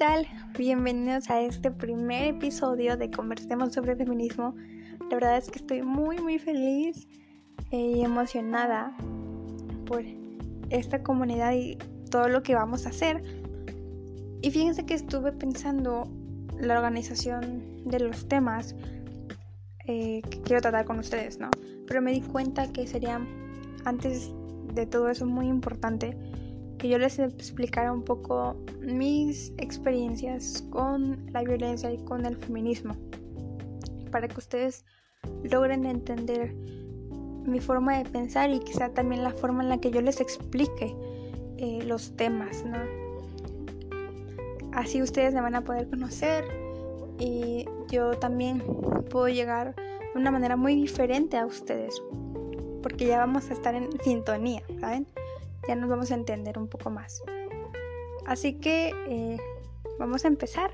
tal? Bienvenidos a este primer episodio de Conversemos sobre Feminismo. La verdad es que estoy muy muy feliz y emocionada por esta comunidad y todo lo que vamos a hacer. Y fíjense que estuve pensando la organización de los temas eh, que quiero tratar con ustedes, ¿no? Pero me di cuenta que sería antes de todo eso muy importante que yo les explicara un poco mis experiencias con la violencia y con el feminismo, para que ustedes logren entender mi forma de pensar y quizá también la forma en la que yo les explique eh, los temas, ¿no? Así ustedes me van a poder conocer y yo también puedo llegar de una manera muy diferente a ustedes, porque ya vamos a estar en sintonía, ¿saben? Ya nos vamos a entender un poco más. Así que eh, vamos a empezar.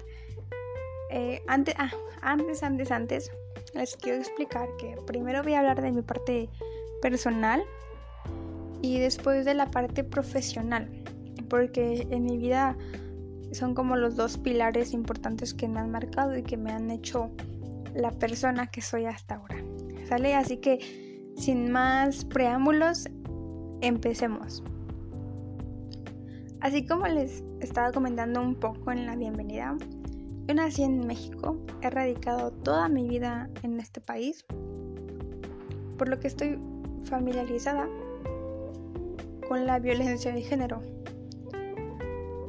Eh, antes, ah, antes, antes, antes, les quiero explicar que primero voy a hablar de mi parte personal y después de la parte profesional, porque en mi vida son como los dos pilares importantes que me han marcado y que me han hecho la persona que soy hasta ahora. ¿Sale? Así que sin más preámbulos, empecemos. Así como les estaba comentando un poco en la bienvenida, yo nací en México, he radicado toda mi vida en este país, por lo que estoy familiarizada con la violencia de género.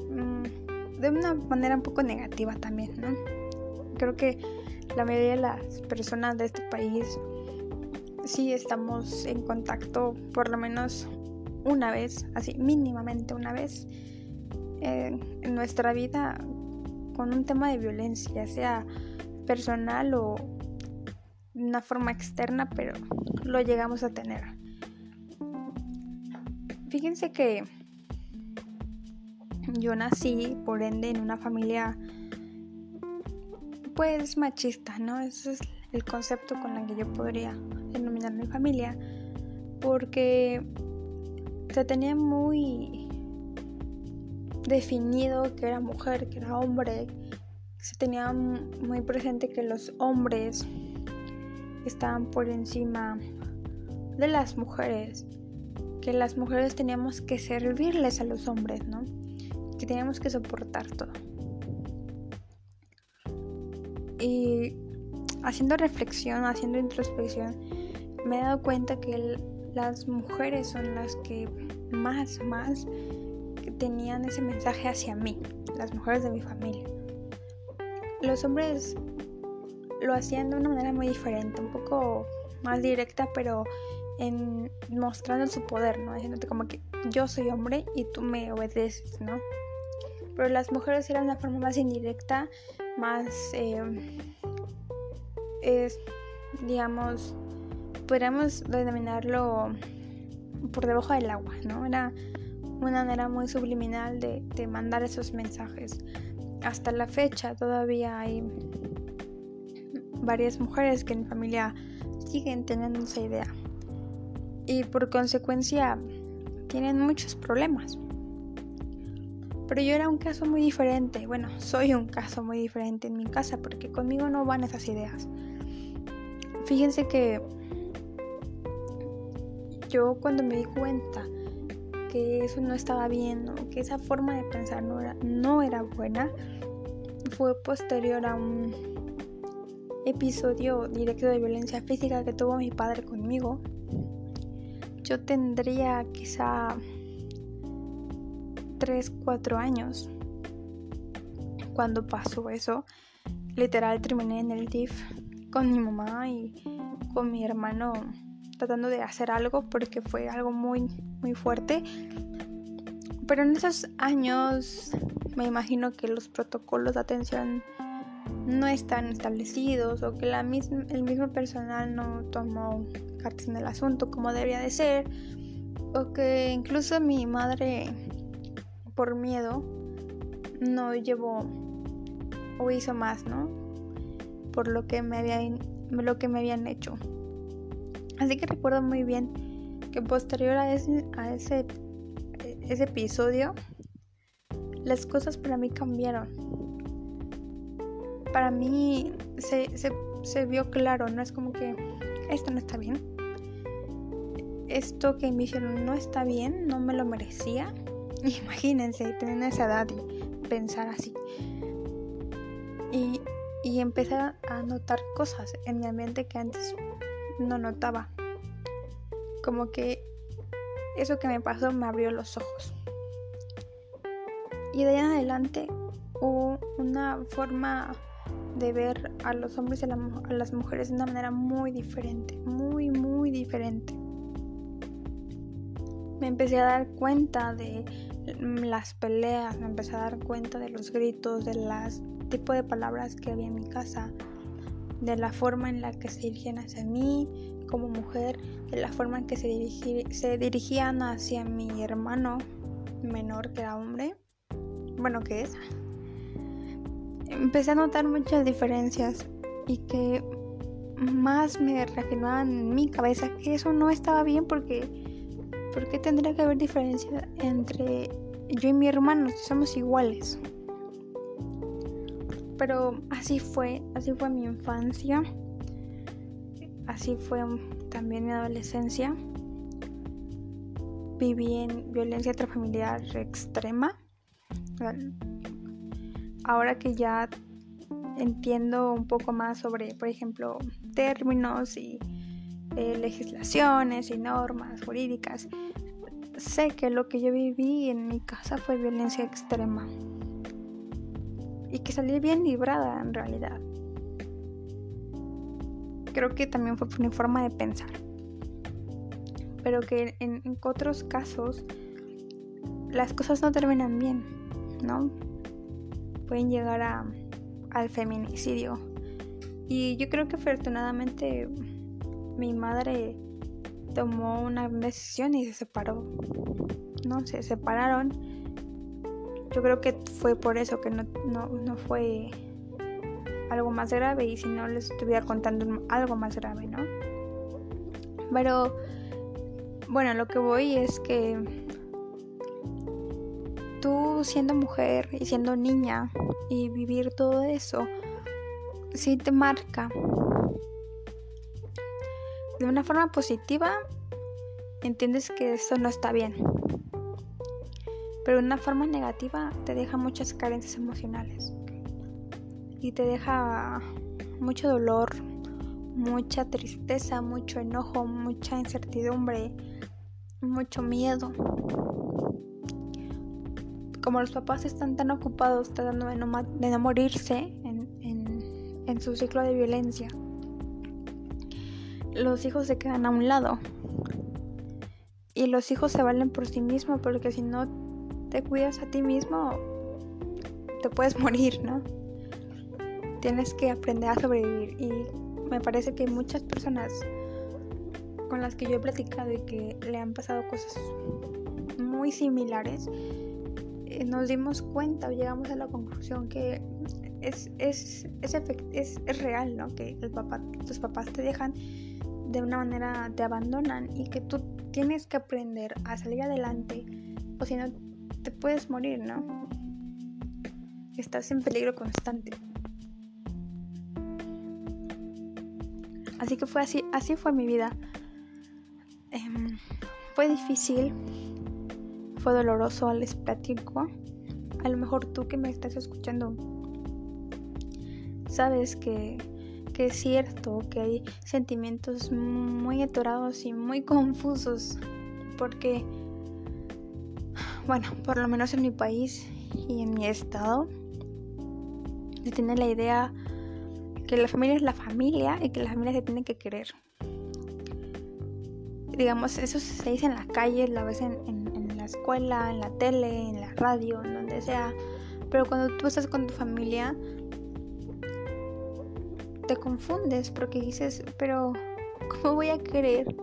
Mm, de una manera un poco negativa también, ¿no? Creo que la mayoría de las personas de este país sí estamos en contacto por lo menos una vez, así mínimamente una vez en nuestra vida con un tema de violencia, sea personal o de una forma externa, pero lo llegamos a tener. Fíjense que yo nací, por ende, en una familia pues machista, ¿no? Ese es el concepto con el que yo podría denominar mi familia, porque se tenía muy definido que era mujer, que era hombre. Se tenía muy presente que los hombres estaban por encima de las mujeres, que las mujeres teníamos que servirles a los hombres, ¿no? Que teníamos que soportar todo. Y haciendo reflexión, haciendo introspección, me he dado cuenta que el, las mujeres son las que más, más tenían ese mensaje hacia mí, las mujeres de mi familia. Los hombres lo hacían de una manera muy diferente, un poco más directa, pero en mostrando su poder, ¿no? Diciéndote como que yo soy hombre y tú me obedeces, ¿no? Pero las mujeres eran una forma más indirecta, más, eh, es, digamos, podríamos denominarlo por debajo del agua, ¿no? Era una manera muy subliminal de, de mandar esos mensajes. Hasta la fecha todavía hay varias mujeres que en familia siguen teniendo esa idea y por consecuencia tienen muchos problemas. Pero yo era un caso muy diferente, bueno, soy un caso muy diferente en mi casa porque conmigo no van esas ideas. Fíjense que yo cuando me di cuenta que eso no estaba bien, que esa forma de pensar no era, no era buena, fue posterior a un episodio directo de violencia física que tuvo mi padre conmigo. Yo tendría quizá 3, 4 años cuando pasó eso. Literal terminé en el DIF con mi mamá y con mi hermano tratando de hacer algo porque fue algo muy, muy fuerte. Pero en esos años me imagino que los protocolos de atención no están establecidos o que la el mismo personal no tomó cartas en el asunto como debería de ser o que incluso mi madre por miedo no llevó o hizo más, ¿no? Por lo que me habían, lo que me habían hecho. Así que recuerdo muy bien que posterior a ese, a ese, episodio, las cosas para mí cambiaron. para mí se, vio claro, no es como que esto no está bien. Esto que me hicieron no está bien, no me lo merecía. Imagínense tener esa edad y pensar así. Y, y empezar a notar cosas en mi ambiente que antes no notaba. Como que eso que me pasó me abrió los ojos. Y de ahí en adelante hubo una forma de ver a los hombres y a, las mujeres de una manera muy diferente, muy, muy diferente. Me empecé a dar cuenta de las peleas, me empecé a dar cuenta de los gritos, de las tipo de palabras que había en mi casa, de la forma en la que se dirigían hacia mí como mujer, de la forma en que se, se dirigían hacia mi hermano menor que era hombre, bueno que es, empecé a notar muchas diferencias y que más me reafirmaban en mi cabeza que eso no estaba bien porque ¿por qué tendría que haber diferencia entre yo y mi hermano si somos iguales? Pero así fue, así fue mi infancia, así fue también mi adolescencia. Viví en violencia intrafamiliar extrema. Ahora que ya entiendo un poco más sobre, por ejemplo, términos y eh, legislaciones y normas jurídicas, sé que lo que yo viví en mi casa fue violencia extrema y que salí bien librada en realidad. Creo que también fue por mi forma de pensar, pero que en, otros casos las cosas no terminan bien, ¿no? pueden llegar a, al feminicidio. Y yo creo que afortunadamente mi madre tomó una decisión y se separó. No, se separaron. Yo creo que fue por eso que no, no, no fue algo más grave y si no les estuviera contando algo más grave, ¿no? Pero bueno, lo que voy es que tú siendo mujer y siendo niña y vivir todo eso, sí te marca. De una forma positiva, entiendes que eso no está bien. Pero de una forma negativa te deja muchas carencias emocionales. Y te deja mucho dolor, mucha tristeza, mucho enojo, mucha incertidumbre, mucho miedo como los papás están tan ocupados tratando de no, morirse en, su ciclo de violencia, los hijos se quedan a un lado. Y los hijos se valen por sí mismos porque si no te cuidas a ti mismo, te puedes morir, ¿no? Tienes que aprender a sobrevivir. Y me parece que muchas personas con las que yo he platicado y que le han pasado cosas muy similares, eh, nos dimos cuenta o llegamos a la conclusión que es, es, es, es, real, ¿no? Que el papá, tus papás te dejan de una manera, te abandonan y que tú tienes que aprender a salir adelante o si no te puedes morir, ¿no? Estás en peligro constante. Así que fue así, así fue mi vida. Em, fue difícil, fue doloroso, les platico. A lo mejor tú que me estás escuchando sabes que, que es cierto que hay sentimientos muy atorados y muy confusos porque, bueno, por lo menos en mi país y en mi estado, se tiene la idea que la familia es la familia y que la familia se tiene que querer. Digamos, eso se dice en la calle, la vez en, escuela, en la tele, en la radio, en donde sea. Pero cuando tú estás con tu familia, te confundes porque dices, pero ¿cómo voy a querer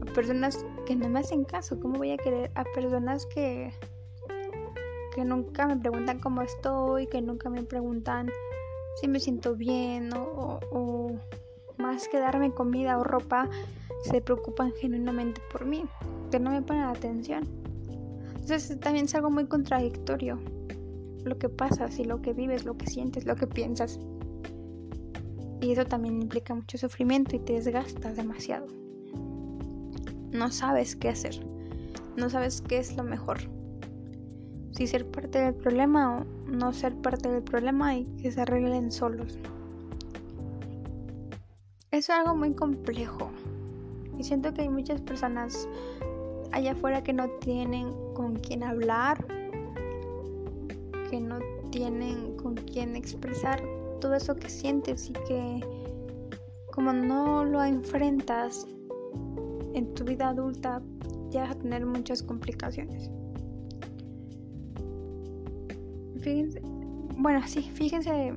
a personas que no me hacen caso? ¿Cómo voy a querer a personas que, que nunca me preguntan cómo estoy, que nunca me preguntan si me siento bien o, o más que darme comida o ropa, se preocupan genuinamente por mí? que no me ponen atención. Entonces también es algo muy contradictorio. lo que pasas y lo que vives, lo que sientes, lo que piensas. Y eso también implica mucho sufrimiento y te desgastas demasiado. No sabes qué hacer. No sabes qué es lo mejor. Si ser parte del problema o no ser parte del problema y que se arreglen solos. Es algo muy complejo. Y siento que hay muchas personas allá afuera que no tienen con quién hablar, que no tienen con quién expresar todo eso que sientes y que como no lo enfrentas en tu vida adulta, llegas a tener muchas complicaciones. Fíjense, bueno, sí, fíjense,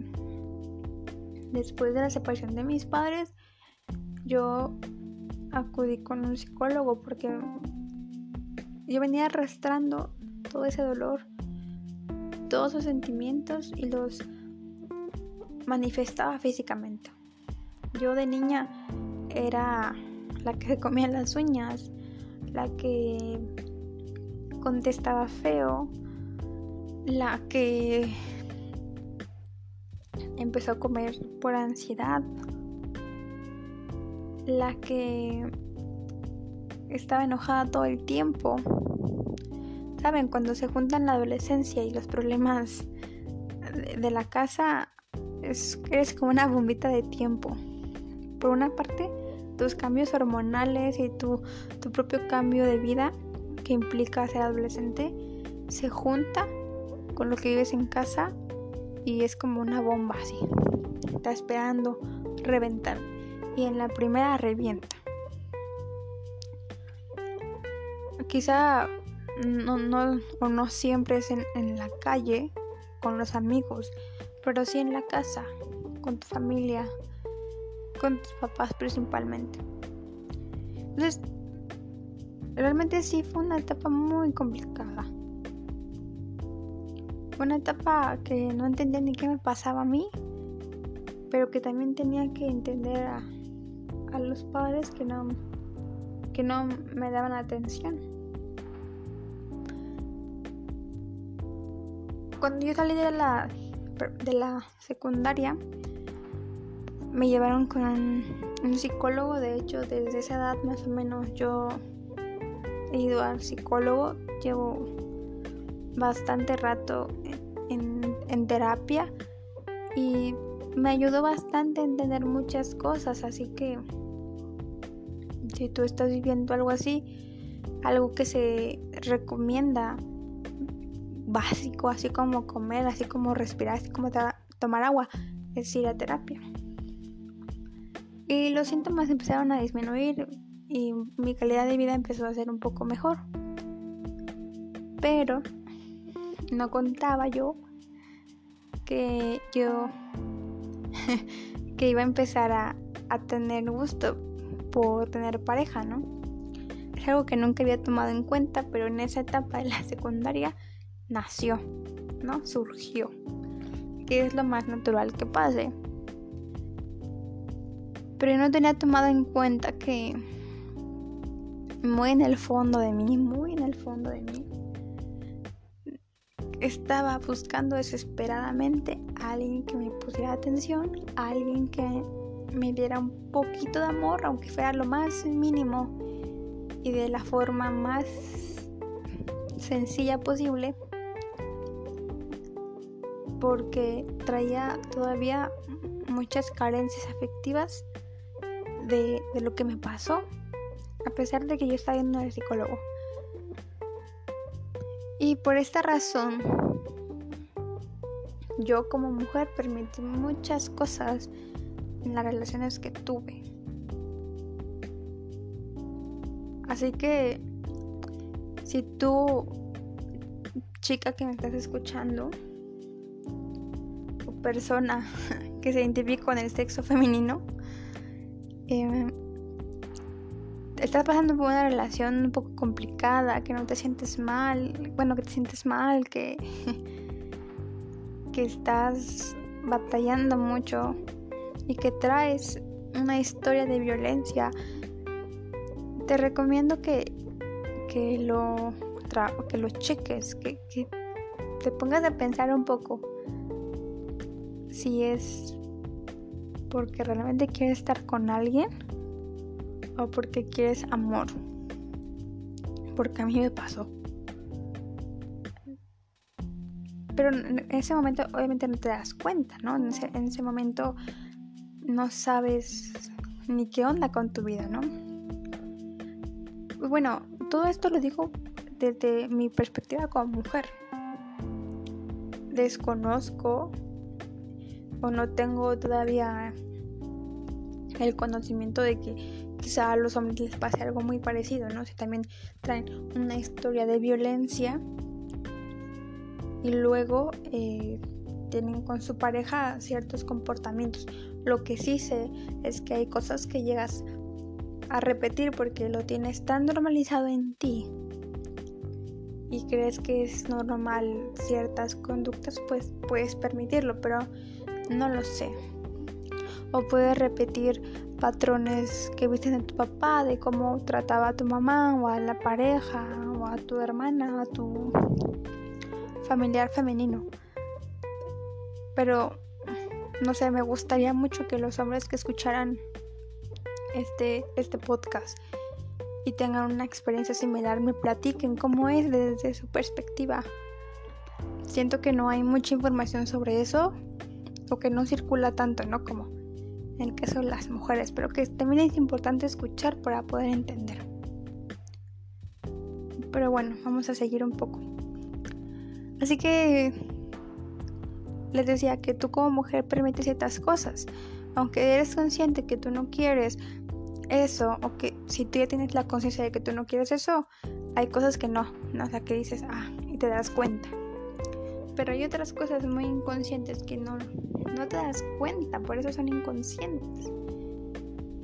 después de la separación de mis padres, yo acudí con un psicólogo porque yo venía arrastrando todo ese dolor, todos esos sentimientos y los manifestaba físicamente. Yo de niña era la que se comía las uñas, la que contestaba feo, la que empezó a comer por ansiedad, la que estaba enojada todo el tiempo. Saben, cuando se juntan la adolescencia y los problemas de la casa, es, eres como una bombita de tiempo. Por una parte, tus cambios hormonales y tu, tu propio cambio de vida que implica ser adolescente se junta con lo que vives en casa y es como una bomba así. Está esperando reventar. Y en la primera revienta. Quizá no, no, o no siempre es en, en la calle con los amigos, pero sí en la casa, con tu familia, con tus papás principalmente. Entonces, realmente sí fue una etapa muy complicada. Una etapa que no entendía ni qué me pasaba a mí, pero que también tenía que entender a, a los padres que no, que no me daban atención. Cuando yo salí de la de la secundaria me llevaron con un, psicólogo. De hecho, desde esa edad más o menos yo he ido al psicólogo. Llevo bastante rato en, en terapia y me ayudó bastante a entender muchas cosas. Así que si tú estás viviendo algo así, algo que se recomienda básico, así como comer, así como respirar, así como tomar agua, es ir a terapia. Y los síntomas empezaron a disminuir y mi calidad de vida empezó a ser un poco mejor. Pero no contaba yo que yo que iba a empezar a, a tener gusto por tener pareja, ¿no? Es algo que nunca había tomado en cuenta, pero en esa etapa de la secundaria nació, ¿no? Surgió. Que es lo más natural que pase. Pero yo no tenía tomado en cuenta que muy en el fondo de mí, muy en el fondo de mí, estaba buscando desesperadamente a alguien que me pusiera atención, a alguien que me diera un poquito de amor, aunque fuera lo más mínimo y de la forma más sencilla posible porque traía todavía muchas carencias afectivas de, lo que me pasó, a pesar de que yo estaba yendo al psicólogo. Y por esta razón, yo como mujer permití muchas cosas en las relaciones que tuve. Así que si tú, chica que me estás escuchando, persona que se identifica con el sexo femenino, eh, estás pasando por una relación un poco complicada, que no te sientes mal, bueno, que te sientes mal, que, que estás batallando mucho y que traes una historia de violencia, te recomiendo que, que lo que lo cheques, que, que te pongas a pensar un poco si es porque realmente quieres estar con alguien o porque quieres amor. Porque a mí me pasó. Pero en ese momento obviamente no te das cuenta, ¿no? En ese, en ese momento no sabes ni qué onda con tu vida, ¿no? Bueno, todo esto lo digo desde mi perspectiva como mujer. Desconozco o no tengo todavía el conocimiento de que quizá a los hombres les pase algo muy parecido, ¿no? Si también traen una historia de violencia y luego eh, tienen con su pareja ciertos comportamientos. Lo que sí sé es que hay cosas que llegas a repetir porque lo tienes tan normalizado en ti y crees que es normal ciertas conductas, pues puedes permitirlo, pero no lo sé. O puedes repetir patrones que viste en tu papá, de cómo trataba a tu mamá o a la pareja o a tu hermana, a tu familiar femenino. Pero, no sé, me gustaría mucho que los hombres que escucharan este, este podcast y tengan una experiencia similar me platiquen cómo es desde su perspectiva. Siento que no hay mucha información sobre eso o que no circula tanto, ¿no? Como en el caso de las mujeres, pero que también es importante escuchar para poder entender. Pero bueno, vamos a seguir un poco. Así que les decía que tú como mujer permites ciertas cosas, aunque eres consciente que tú no quieres eso, o que si tú ya tienes la conciencia de que tú no quieres eso, hay cosas que no, ¿no? o sea, que dices, ah, y te das cuenta. Pero hay otras cosas muy inconscientes que no, no te das cuenta, por eso son inconscientes.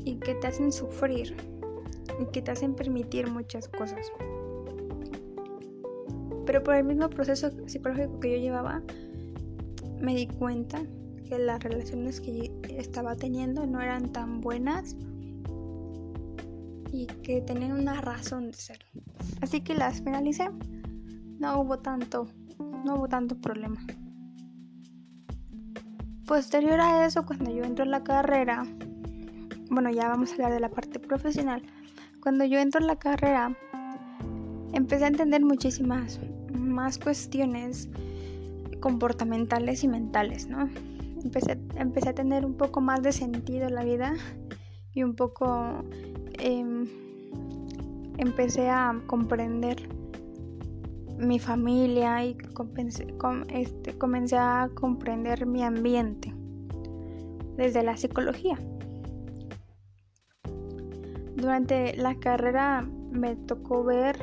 Y que te hacen sufrir. Y que te hacen permitir muchas cosas. Pero por el mismo proceso psicológico que yo llevaba, me di cuenta que las relaciones que estaba teniendo no eran tan buenas y que tenían una razón de ser. Así que las finalicé. No hubo tanto, no hubo tanto problema. Posterior a eso, cuando yo entro en la carrera, bueno, ya vamos a hablar de la parte profesional. Cuando yo entro en la carrera, empecé a entender muchísimas más cuestiones comportamentales y mentales, ¿no? Empecé, a tener un poco más de sentido en la vida y un poco Em, empecé a comprender mi familia y este, comencé a comprender mi ambiente desde la psicología. Durante la carrera me tocó ver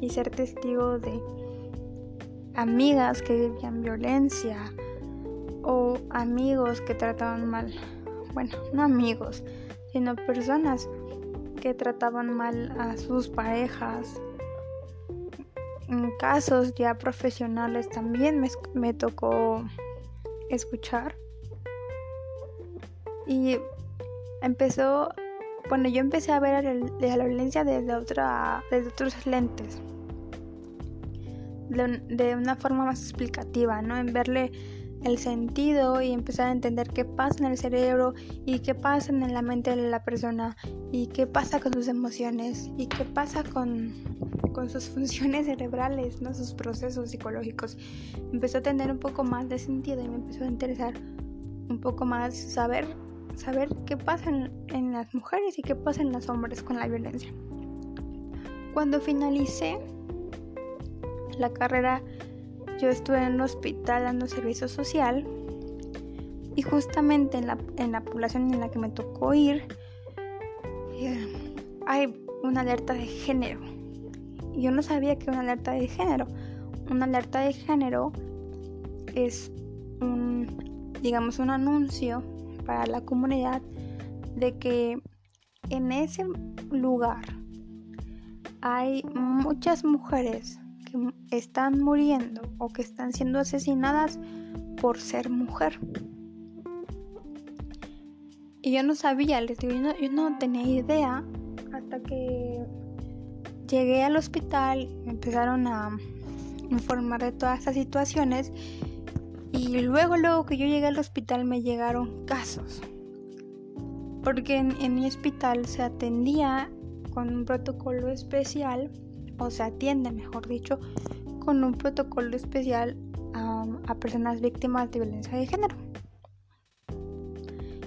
y ser testigo de amigas que vivían violencia o amigos que trataban mal, bueno, no amigos, sino personas que trataban mal a sus parejas. Casos ya profesionales también me, tocó escuchar. Y empezó, bueno, yo empecé a ver la violencia desde, otra, desde otros lentes. De, de, una forma más explicativa, ¿no? En verle el sentido y empezar a entender qué pasa en el cerebro y qué pasa en la mente de la persona y qué pasa con sus emociones y qué pasa con, con sus funciones cerebrales, ¿no? sus procesos psicológicos. Empezó a tener un poco más de sentido y me empezó a interesar un poco más saber, saber qué pasa en, en las mujeres y qué pasa en los hombres con la violencia. Cuando finalicé la carrera yo estuve en un hospital dando servicio social y justamente en la, en la población en la que me tocó ir eh, hay una alerta de género. Yo no sabía que una alerta de género. Una alerta de género es un, digamos, un anuncio para la comunidad de que en ese lugar hay muchas mujeres están muriendo o que están siendo asesinadas por ser mujer. Y yo no sabía, les digo, yo no, tenía idea hasta que llegué al hospital, me empezaron a, informar de todas estas situaciones y luego, luego que yo llegué al hospital me llegaron casos. Porque en, mi hospital se atendía con un protocolo especial, o se atiende, mejor dicho, con un protocolo especial a personas víctimas de violencia de género.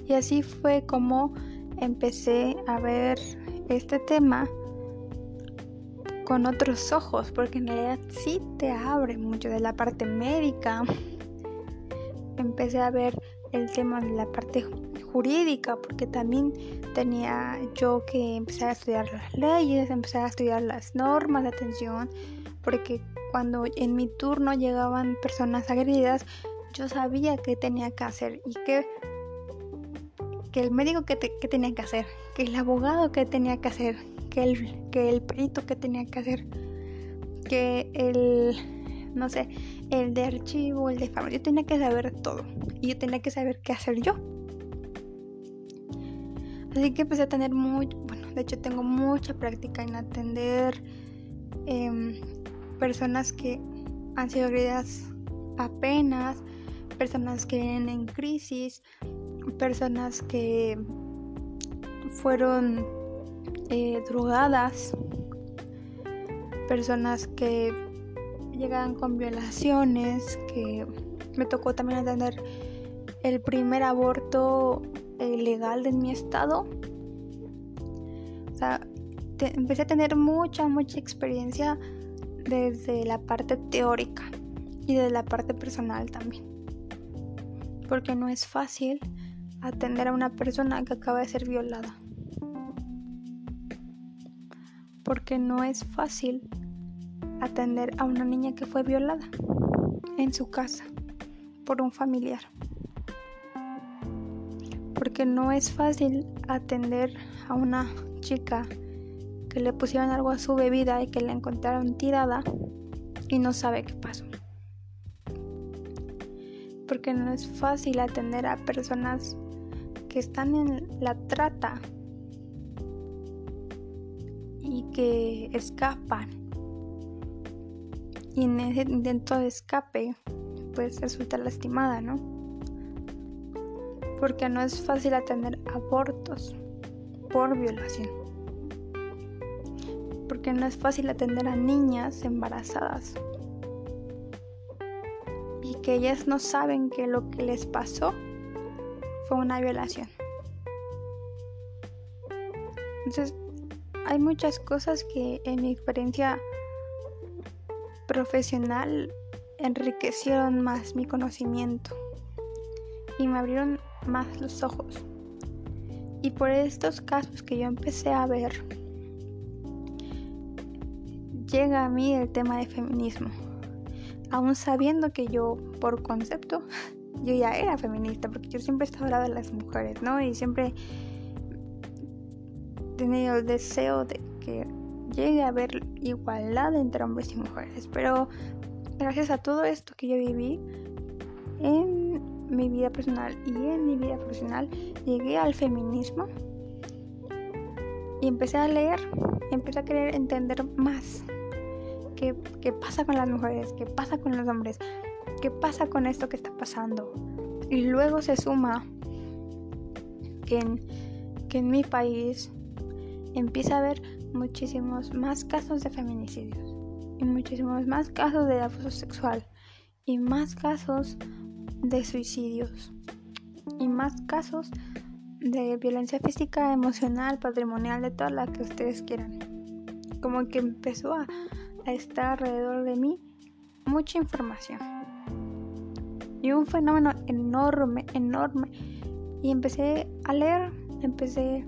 Y así fue como empecé a ver este tema con otros ojos, porque en realidad sí te abre mucho de la parte médica. Empecé a ver el tema de la parte jurídica, porque también tenía yo que empezar a estudiar las leyes, empezar a estudiar las normas de atención, porque cuando en mi turno llegaban personas agredidas, yo sabía qué tenía que hacer y qué que el médico que, tenía que hacer, que el abogado que tenía que hacer, que el, que el perito que tenía que hacer, que el, no sé, el de archivo, el de familia, yo tenía que saber todo y yo tenía que saber qué hacer yo. Así que empecé a tener muy, bueno, de hecho tengo mucha práctica en atender em, personas que han sido agredidas apenas, personas que vienen en crisis, personas que fueron eh, drogadas, personas que llegan con violaciones, que me tocó también atender el primer aborto eh, legal en mi estado. O sea, empecé a tener mucha, mucha experiencia desde la parte teórica y de la parte personal también. Porque no es fácil atender a una persona que acaba de ser violada. Porque no es fácil atender a una niña que fue violada en su casa por un familiar. Porque no es fácil atender a una chica que le pusieron algo a su bebida y que la encontraron tirada y no sabe qué pasó. Porque no es fácil atender a personas que están en la trata y que escapan. Y en ese intento de escape, pues resulta lastimada, ¿no? Porque no es fácil atender abortos por violación. Porque no es fácil atender a niñas embarazadas. Y que ellas no saben que lo que les pasó fue una violación. Entonces, hay muchas cosas que en mi experiencia profesional enriquecieron más mi conocimiento y me abrieron más los ojos. Y por estos casos que yo empecé a ver, llega a mí el tema de feminismo. Aún sabiendo que yo, por concepto, yo ya era feminista, porque yo siempre he estado hablando de las mujeres, ¿no? Y siempre he tenido el deseo de que llegue a haber igualdad entre hombres y mujeres. Pero gracias a todo esto que yo viví en mi vida personal y en mi vida profesional, llegué al feminismo y empecé a leer, empecé a querer entender más qué, qué pasa con las mujeres, qué pasa con los hombres, ¿qué pasa con esto que está pasando? Y luego se suma que en, que en mi país empieza a haber muchísimos más casos de feminicidios y muchísimos más casos de abuso sexual y más casos de suicidios y más casos de violencia física, emocional, patrimonial, de toda la que ustedes quieran. Como que empezó a, a estar alrededor de mí mucha información y un fenómeno enorme, enorme. Y empecé a leer, empecé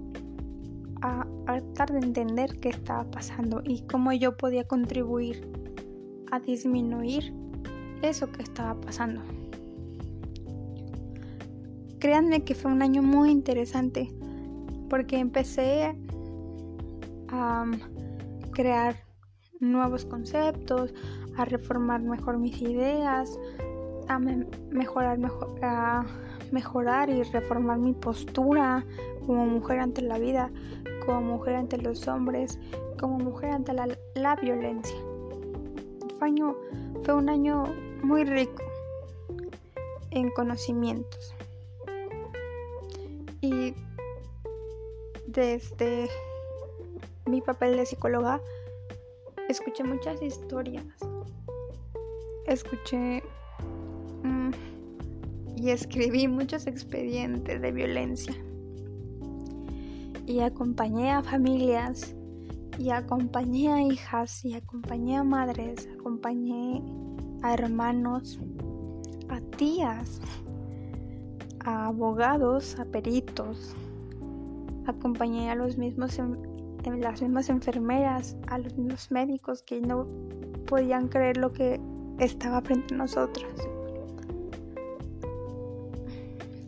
a, tratar de entender qué estaba pasando y cómo yo podía contribuir a disminuir eso que estaba pasando. Créanme que fue un año muy interesante porque empecé a um, crear nuevos conceptos, a reformar mejor mis ideas, a mejorar, a mejorar y reformar mi postura como mujer ante la vida, como mujer ante los hombres, como mujer ante la, violencia. Fue, fue un año muy rico en conocimientos. Y desde mi papel de psicóloga, escuché muchas historias. Escuché mm, y escribí muchos expedientes de violencia. Y acompañé a familias, y acompañé a hijas, y acompañé a madres, acompañé a hermanos, a tías, a abogados, a peritos. Acompañé a los mismos las mismas enfermeras, a los mismos médicos que no podían creer lo que estaba frente a nosotros.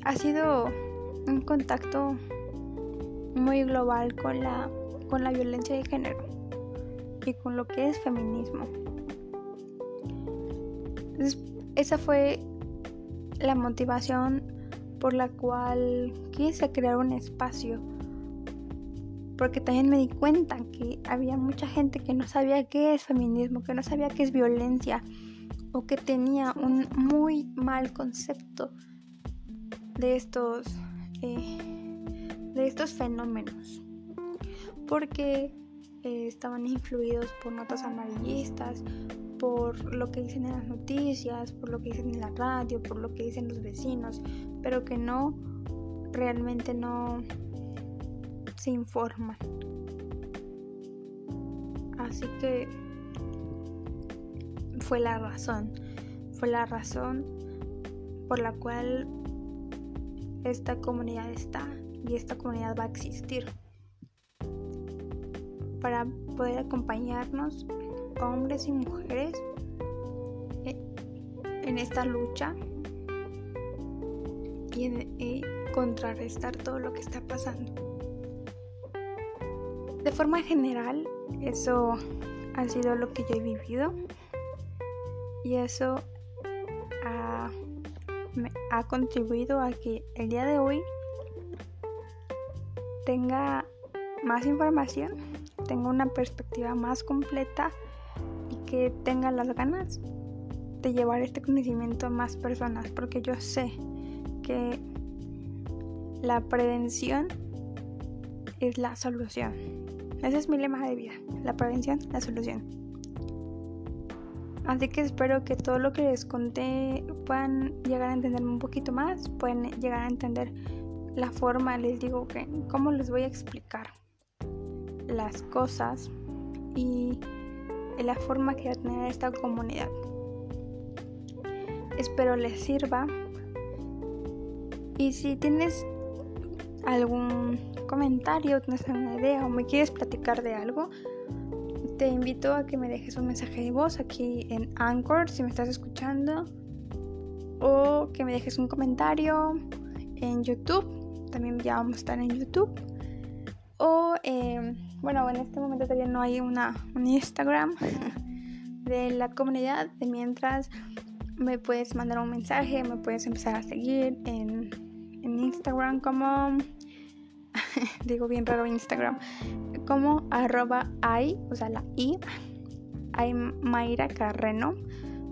Ha sido un contacto muy global con la, con la violencia de género y con lo que es feminismo. esa fue la motivación por la cual quise crear un espacio. Porque también me di cuenta que había mucha gente que no sabía qué es feminismo, que no sabía qué es violencia o que tenía un muy mal concepto de estos eh, de estos fenómenos. Porque eh, estaban influidos por notas amarillistas por lo que dicen en las noticias por lo que dicen en la radio por lo que dicen los vecinos pero que no realmente no se informan. Así que fue la razón, fue la razón por la cual esta comunidad está y esta comunidad va a existir para poder acompañarnos hombres y mujeres en esta lucha y contrarrestar todo lo que está pasando. De forma general, eso ha sido lo que yo he vivido y eso ha, ha contribuido a que el día de hoy tenga más información, tenga una perspectiva más completa y que tenga las ganas de llevar este conocimiento a más personas, porque yo sé que la prevención es la solución. Ese es mi lema de vida, la prevención, la solución. Así que espero que todo lo que les conté puedan llegar a entenderme un poquito más, pueden llegar a entender la forma, les digo que cómo les voy a explicar las cosas y la forma que va a tener esta comunidad. Espero les sirva. Y si tienes algún comentario, tienes alguna idea o me quieres platicar de algo, te invito a que me dejes un mensaje de voz aquí en Anchor si me estás escuchando o que me dejes un comentario en YouTube, también ya vamos a estar en YouTube o em, bueno, en este momento todavía no hay una, un Instagram de la comunidad, de mientras me puedes mandar un mensaje, me puedes empezar a seguir en, en Instagram como digo bien raro Instagram, como arroba i, o sea, la i, hay Mayra Carreno.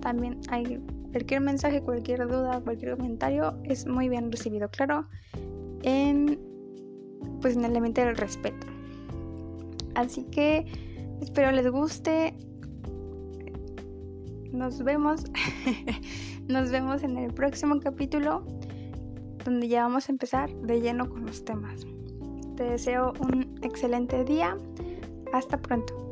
También hay cualquier mensaje, cualquier duda, cualquier comentario es muy bien recibido, claro, en pues en el elemento del respeto. Así que espero les guste. Nos vemos. Nos vemos en el próximo capítulo donde ya vamos a empezar de lleno con los temas. Te deseo un excelente día. Hasta pronto.